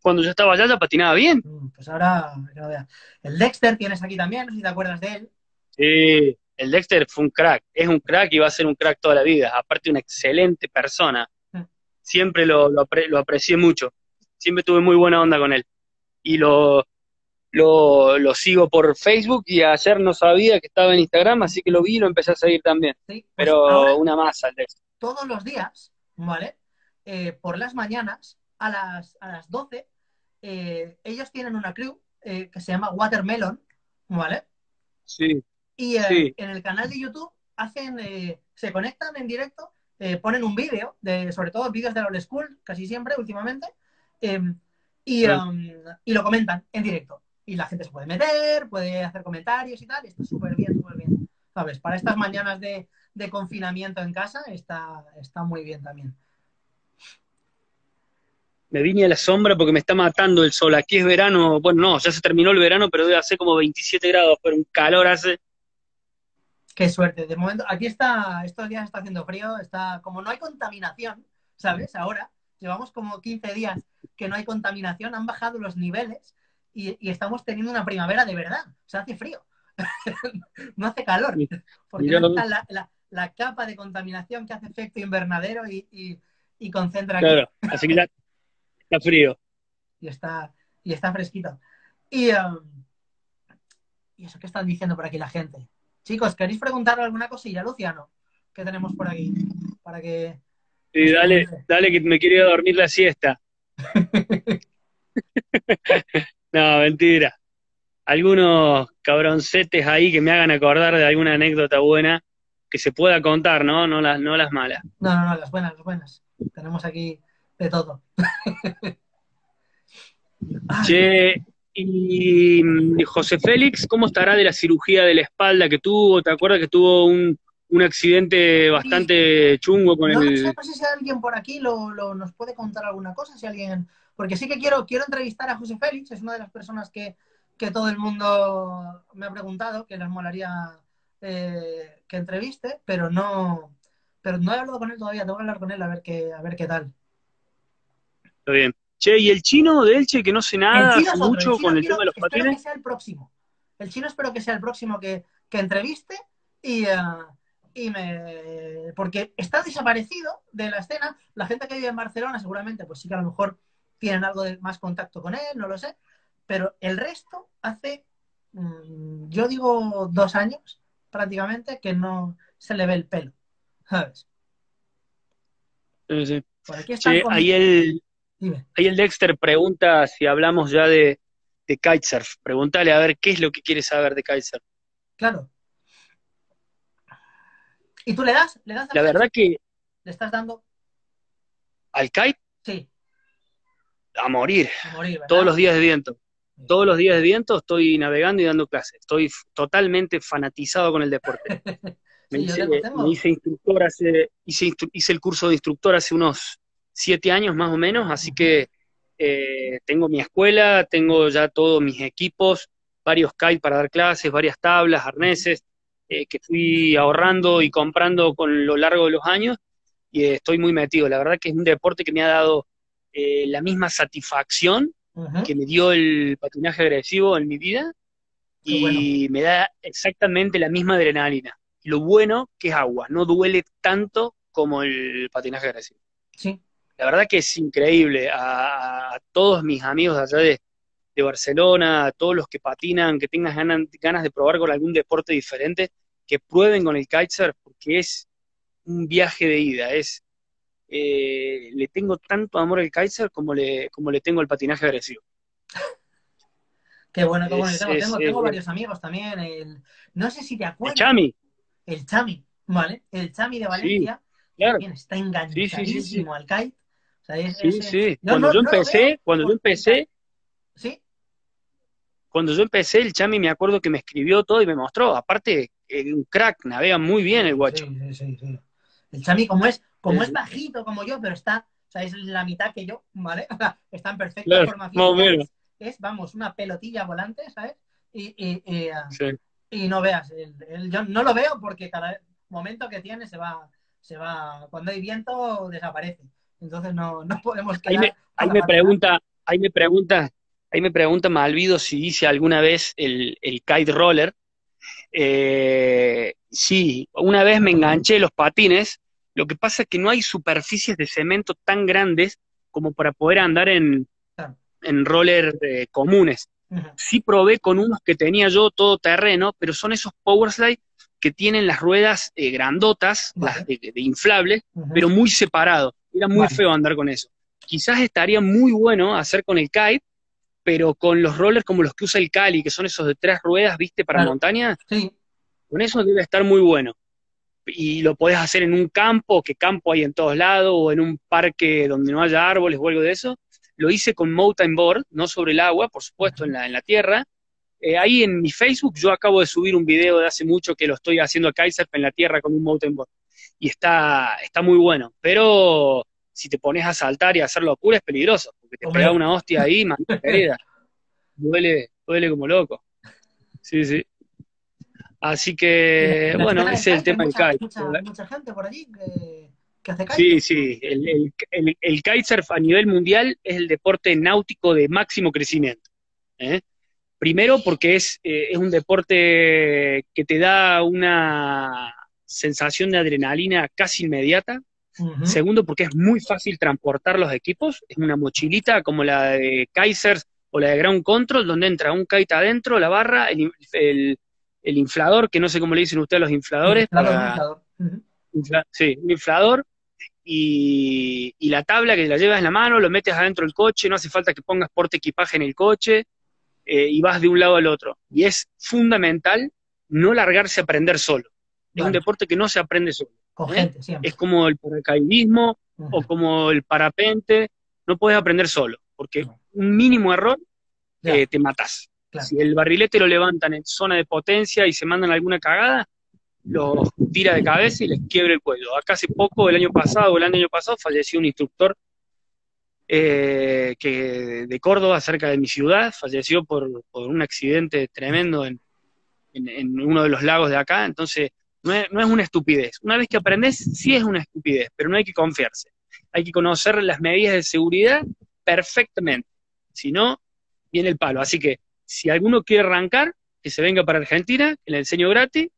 cuando yo estaba allá ya patinaba bien. Mm, pues ahora, El Dexter tienes aquí también, no sé si te acuerdas de él. Sí, el Dexter fue un crack, es un crack y va a ser un crack toda la vida. Aparte, una excelente persona. Mm. Siempre lo, lo, aprecié mucho. Siempre tuve muy buena onda con él. Y lo, lo, sigo por Facebook y ayer no sabía que estaba en Instagram, así que lo vi y lo empecé a seguir también. Pues Pero una masa el. Todos los días, ¿vale? Eh, por las mañanas, a las, a las 12, eh, ellos tienen una crew eh, que se llama Watermelon, ¿vale? Sí. Y en el canal de YouTube hacen, se conectan en directo eh, ponen un vídeo, de, sobre todo vídeos de la old school, casi siempre, últimamente, em, y, um, y lo comentan en directo. Y la gente se puede meter, puede hacer comentarios y tal, y está súper bien, súper bien. ¿Sabes? Para estas mañanas de, de confinamiento en casa está, está muy bien también. Me vine a la sombra porque me está matando el sol. Aquí es verano, bueno, no, ya se terminó el verano, pero debe hacer como 27 grados, pero un calor hace. Qué suerte. De momento, aquí está, estos días está haciendo frío, está, como no hay contaminación, ¿sabes? Ahora, llevamos como 15 días que no hay contaminación, han bajado los niveles y, y estamos teniendo una primavera de verdad. O sea, hace frío. no hace calor. Porque no está la, la, la, capa de contaminación que hace efecto invernadero y, y, y concentra aquí. Claro, así que ya está frío. Y está, y está fresquito. Y, um, ¿Y eso qué están diciendo por aquí la gente? Chicos, ¿queréis preguntarle alguna cosilla Luciano? ¿Qué tenemos por aquí? Para que. Sí, dale, dale que me quiero ir a dormir la siesta. no, mentira. Algunos cabroncetes ahí que me hagan acordar de alguna anécdota buena que se pueda contar, ¿no? No las, no las malas. No, no, no, las buenas, las buenas. Tenemos aquí de todo. che, y José Félix, ¿cómo estará de la cirugía de la espalda que tuvo? ¿Te acuerdas que tuvo un, un accidente bastante chungo con no, el... No sé, si alguien por aquí lo, lo, nos puede contar alguna cosa, si alguien... Porque sí que quiero, quiero entrevistar a José Félix, es una de las personas que, que todo el mundo me ha preguntado, que les molaría eh, que entreviste, pero no, pero no he hablado con él todavía, tengo que hablar con él a ver qué, a ver qué tal. Está bien. Che, ¿y el chino de Elche que no sé nada mucho el con el tema de los patines? Espero que sea el próximo. El chino espero que sea el próximo que, que entreviste y, uh, y me... Porque está desaparecido de la escena. La gente que vive en Barcelona seguramente, pues sí que a lo mejor tienen algo de más contacto con él, no lo sé. Pero el resto hace, mmm, yo digo, dos años prácticamente que no se le ve el pelo. ¿Sabes? Sí, sí. Por aquí está sí, ahí el. Ahí el Dexter pregunta si hablamos ya de, de kitesurf. Pregúntale a ver qué es lo que quiere saber de kitesurf. Claro. ¿Y tú le das? ¿Le das La verdad que... ¿Le estás dando? ¿Al kite? Sí. A morir. A morir Todos los días de viento. Todos los días de viento estoy navegando y dando clases. Estoy totalmente fanatizado con el deporte. me, sí, hice, me, hice, instructor hace, hice, hice el curso de instructor hace unos siete años más o menos, así que eh, tengo mi escuela, tengo ya todos mis equipos, varios kites para dar clases, varias tablas, arneses, eh, que fui ahorrando y comprando con lo largo de los años, y eh, estoy muy metido. La verdad que es un deporte que me ha dado eh, la misma satisfacción uh -huh. que me dio el patinaje agresivo en mi vida, y bueno. me da exactamente la misma adrenalina. Lo bueno que es agua, no duele tanto como el patinaje agresivo. Sí, la verdad que es increíble. A, a todos mis amigos allá de, de, Barcelona, a todos los que patinan, que tengan ganas, ganas, de probar con algún deporte diferente, que prueben con el kitesurf, porque es un viaje de ida. Es, eh, le tengo tanto amor al kitesurf como le, como le tengo al patinaje agresivo. Qué bueno, qué bueno. Es, tengo, es, tengo, tengo varios amigos también. El, no sé si te acuerdas. El Chami. El Chami, ¿vale? El Chami de Valencia. Sí, claro. También está enganchadísimo sí, sí, al kite o sea, es, sí, sí. No, cuando no, yo empecé, cuando yo empecé. Cuando yo empecé, el Chami me acuerdo que me escribió todo y me mostró. Aparte, eh, un crack, navega muy bien el guacho. Sí, sí, sí. El Chami, como es, como es bajito como yo, pero está, o sea, es la mitad que yo, ¿vale? está en perfecta claro, formación. Es, es, vamos, una pelotilla volante, ¿sabes? Y, y, y, uh, sí. y no veas, el, el, yo no lo veo porque cada momento que tiene se va, se va, cuando hay viento desaparece. Entonces no, no podemos Ahí me, ahí me pregunta, ahí me pregunta, ahí me pregunta Malvido si hice alguna vez el, el kite roller. Eh, sí, una vez me enganché los patines. Lo que pasa es que no hay superficies de cemento tan grandes como para poder andar en, en roller eh, comunes. Uh -huh. Sí probé con unos que tenía yo todo terreno, pero son esos power slide que tienen las ruedas eh, grandotas, las de, de inflables, uh -huh. pero muy separados. Era muy feo andar con eso. Quizás estaría muy bueno hacer con el kite, pero con los rollers como los que usa el Cali, que son esos de tres ruedas, ¿viste? Para claro. montaña. Sí. Con eso debe estar muy bueno. y lo podés hacer en un campo, que campo hay en todos lados, o en un parque donde no haya árboles o algo de eso. Lo hice con mountain board, no sobre el agua, por supuesto, en la, en la tierra. Eh, ahí en mi Facebook yo acabo de subir un video de hace mucho que lo estoy haciendo a Kaiser en la tierra con un mountain board. Y está, está muy bueno. Pero si te pones a saltar y a hacer locura es peligroso, porque te pega una hostia ahí, querida. Duele, duele como loco. Sí, sí. Así que, bueno, ese es el tema del kite. Mucha, gente por allí que, hace kite. Sí, sí. El, el, el, kitesurf a nivel mundial es el deporte náutico de máximo crecimiento. ¿eh? Primero porque es, eh, es un deporte que te da una sensación de adrenalina casi inmediata. Segundo, porque es muy fácil transportar los equipos. Es una mochilita como la de Kaisers o la de Ground Control, donde entra un kite adentro, la barra, el, el inflador, que no sé cómo le dicen ustedes los infladores. sí, un inflador. Y, la tabla que la llevas en la mano, lo metes adentro del coche, no hace falta que pongas porte equipaje en el coche eh, y vas de un lado al otro. Y es fundamental no largarse a aprender solo. Es un deporte que no se aprende solo. ¿Eh? Es como el paracaidismo o como el parapente, no puedes aprender solo, porque un mínimo error eh, te matas. Si el barrilete lo levantan en zona de potencia y se mandan alguna cagada, lo tira de cabeza y les quiebre el cuello. Acá hace poco, el año pasado, el año pasado, falleció un instructor eh, que, de Córdoba, cerca de mi ciudad, falleció por, un accidente tremendo en, uno de los lagos de acá. Entonces, no es, no es una estupidez. Una vez que aprendes, sí es una estupidez, pero no hay que confiarse. Hay que conocer las medidas de seguridad perfectamente. Si no, viene el palo. Así que si alguno quiere arrancar, que se venga para Argentina, que le enseño gratis,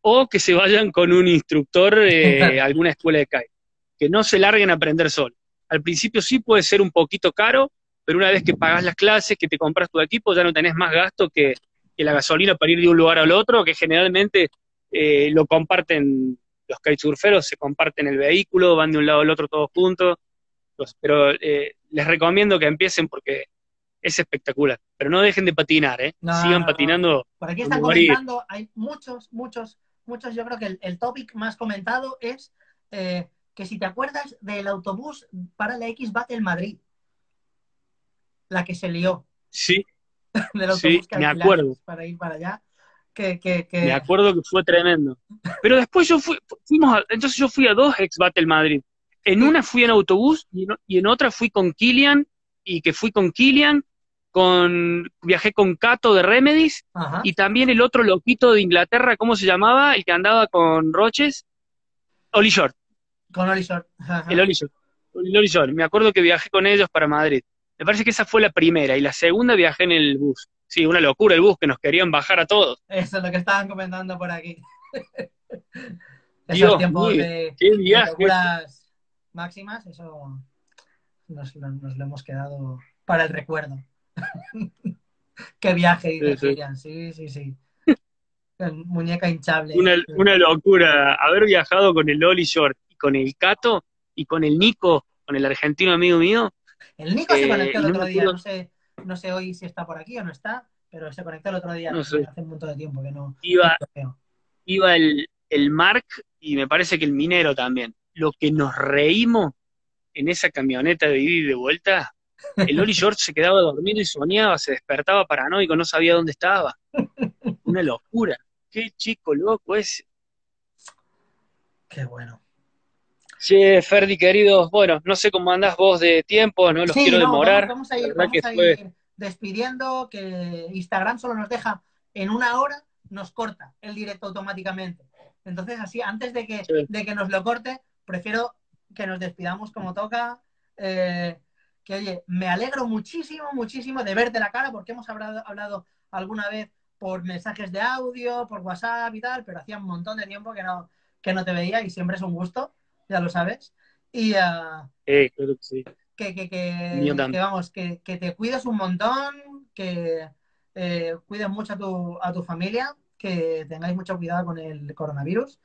o que se vayan con un instructor de alguna escuela de kite, que no se larguen a aprender solo. Al principio sí puede ser un poquito caro, pero una vez que pagas las clases, que te compras tu equipo, ya no tenés más gasto que, la gasolina para ir de un lugar al otro, que generalmente eh, lo comparten los kitesurferos, se comparten el vehículo, van de un lado al otro todos juntos, pero eh, les recomiendo que empiecen porque es espectacular. Pero no dejen de patinar, ¿eh? Sigan patinando. Por aquí están comentando, hay muchos, muchos, muchos. Yo creo que el, topic más comentado es eh, que si te acuerdas del autobús para la X Battle Madrid, la que se lió. Sí. del autobús sí, que me acuerdo. Para ir para allá. Que, que, que... Me acuerdo que fue tremendo. Pero después yo fui, fuimos entonces yo fui a dos X Battle Madrid. En una fui en autobús y y en otra fui con Kilian y que fui con Kilian con, viajé con Cato de Remedis y también el otro loquito de Inglaterra, ¿cómo se llamaba? El que andaba con Roches, Oli Short. Con Oli Short. El Oli Short. Oli Short. Me acuerdo que viajé con ellos para Madrid. Me parece que esa fue la primera y la segunda viajé en el bus. Sí, una locura el bus que nos querían bajar a todos. Eso es lo que estaban comentando por aquí. Esos tiempos de, locuras máximas, eso nos lo hemos quedado para el recuerdo. Qué viaje, sí, sí, sí. Muñeca hinchable. Una, locura. Haber viajado con el Oli Short y con el Cato y con el Nico, con el argentino amigo mío. El Nico se conectó el otro día, no sé, no sé hoy si está por aquí o no está, pero se conectó el otro día hace un montón de tiempo que no. Iba, iba el, el Mark y me parece que el minero también. Lo que nos reímos en esa camioneta de ida y de vuelta, el Oli George se quedaba dormido y soñaba, se despertaba paranoico, no sabía dónde estaba. Una locura. Qué chico loco ese. Qué bueno. Sí, Ferdi, queridos, bueno, no sé cómo andás vos de tiempo, no los quiero demorar. Vamos, a ir, vamos a ir despidiendo, que Instagram solo nos deja en una hora, nos corta el directo automáticamente. Entonces, así, antes de que, de que nos lo corte, prefiero que nos despidamos como toca. Eh, que oye, me alegro muchísimo, muchísimo de verte la cara, porque hemos hablado, hablado alguna vez por mensajes de audio, por WhatsApp y tal, pero hacía un montón de tiempo que no, que no te veía y siempre es un gusto, ya lo sabes. Y uh, eh, claro que sí. Que, que, que, vamos, que, que, te cuides un montón, que eh, cuides mucho a tu, a tu familia, que tengáis mucho cuidado con el coronavirus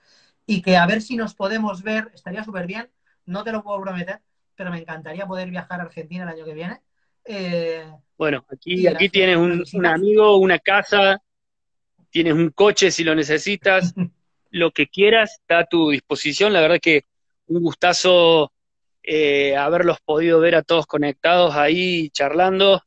y que a ver si nos podemos ver, estaría súper bien, no te lo puedo prometer, pero me encantaría poder viajar a Argentina el año que viene. Eh, bueno, aquí, aquí tienes un, amigo, una casa, tienes un coche si lo necesitas. lo que quieras está a tu disposición. La verdad que un gustazo eh, haberlos podido ver a todos conectados ahí charlando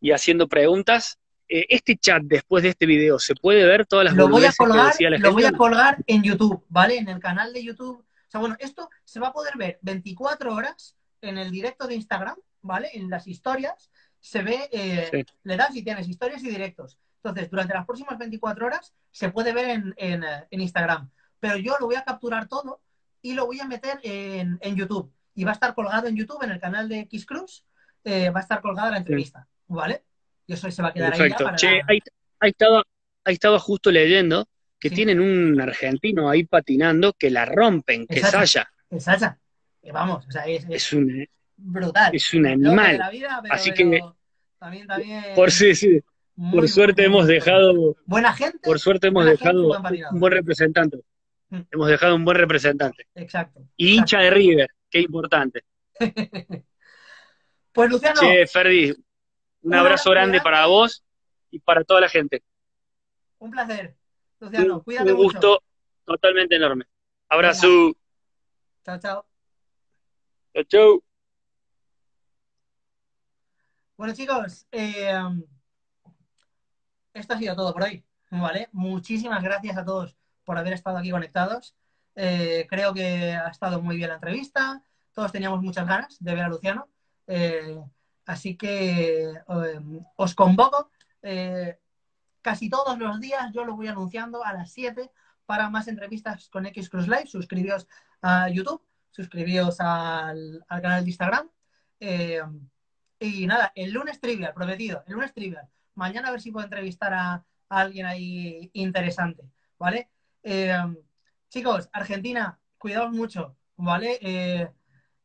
y haciendo preguntas. Eh, este chat después de este video, ¿se puede ver todas las lo voy a colgar, Lo voy a colgar en YouTube, ¿vale? En el canal de YouTube. O sea, bueno, esto se va a poder ver 24 horas en el directo de Instagram, ¿vale? En las historias se ve, eh, le das si tienes historias y directos. Entonces, durante las próximas 24 horas se puede ver en, en, en Instagram. Pero yo lo voy a capturar todo y lo voy a meter en, en, YouTube. Y va a estar colgado en YouTube, en el canal de X Cruz, eh, va a estar colgada la entrevista, ¿vale? Y eso se va a quedar ahí. Ya para che, ahí, ahí, estaba, ahí estaba justo leyendo que sí. tienen un argentino ahí patinando que la rompen, que es Saya. Es Saya. Vamos, o sea, es, es, es un, brutal. Es un animal. Vida, pero, Así pero que también, también, por sí, sí. muy, por suerte hemos dejado, buena gente. por suerte hemos dejado gente, buen patinador. un buen representante. Mm. Hemos dejado un buen representante. Exacto. Y hincha de River, qué importante. pues Luciano. Che, Ferdi, un, Un abrazo abrazo grande para vos y para toda la gente. Un placer. Luciano, Un, cuídate un gusto mucho. totalmente enorme. Abrazo. Chao, chao. Chau, chau. Bueno, chicos, eh, esto ha sido todo por hoy. ¿Vale? Muchísimas gracias a todos por haber estado aquí conectados. Eh, creo que ha estado muy bien la entrevista. Todos teníamos muchas ganas de ver a Luciano. Eh, así que eh, os convoco. casi todos los días yo lo voy anunciando a las 7 para más entrevistas con X Cruise Live. Suscribíos a YouTube, suscribíos al, al canal de Instagram. Y nada, el lunes trivial, prometido, el lunes trivial. Mañana a ver si puedo entrevistar a alguien ahí interesante, ¿vale? Eh, chicos, Argentina, cuidaos mucho, ¿vale? Eh,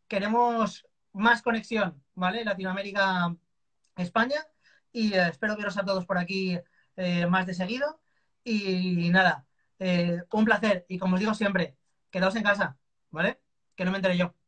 queremos más conexión, ¿vale? Latinoamérica, España. Y eh, espero veros a todos por aquí más de seguido. Y nada, eh, un placer. Y como os digo siempre, quedaos en casa, ¿vale? Que no me enteré yo.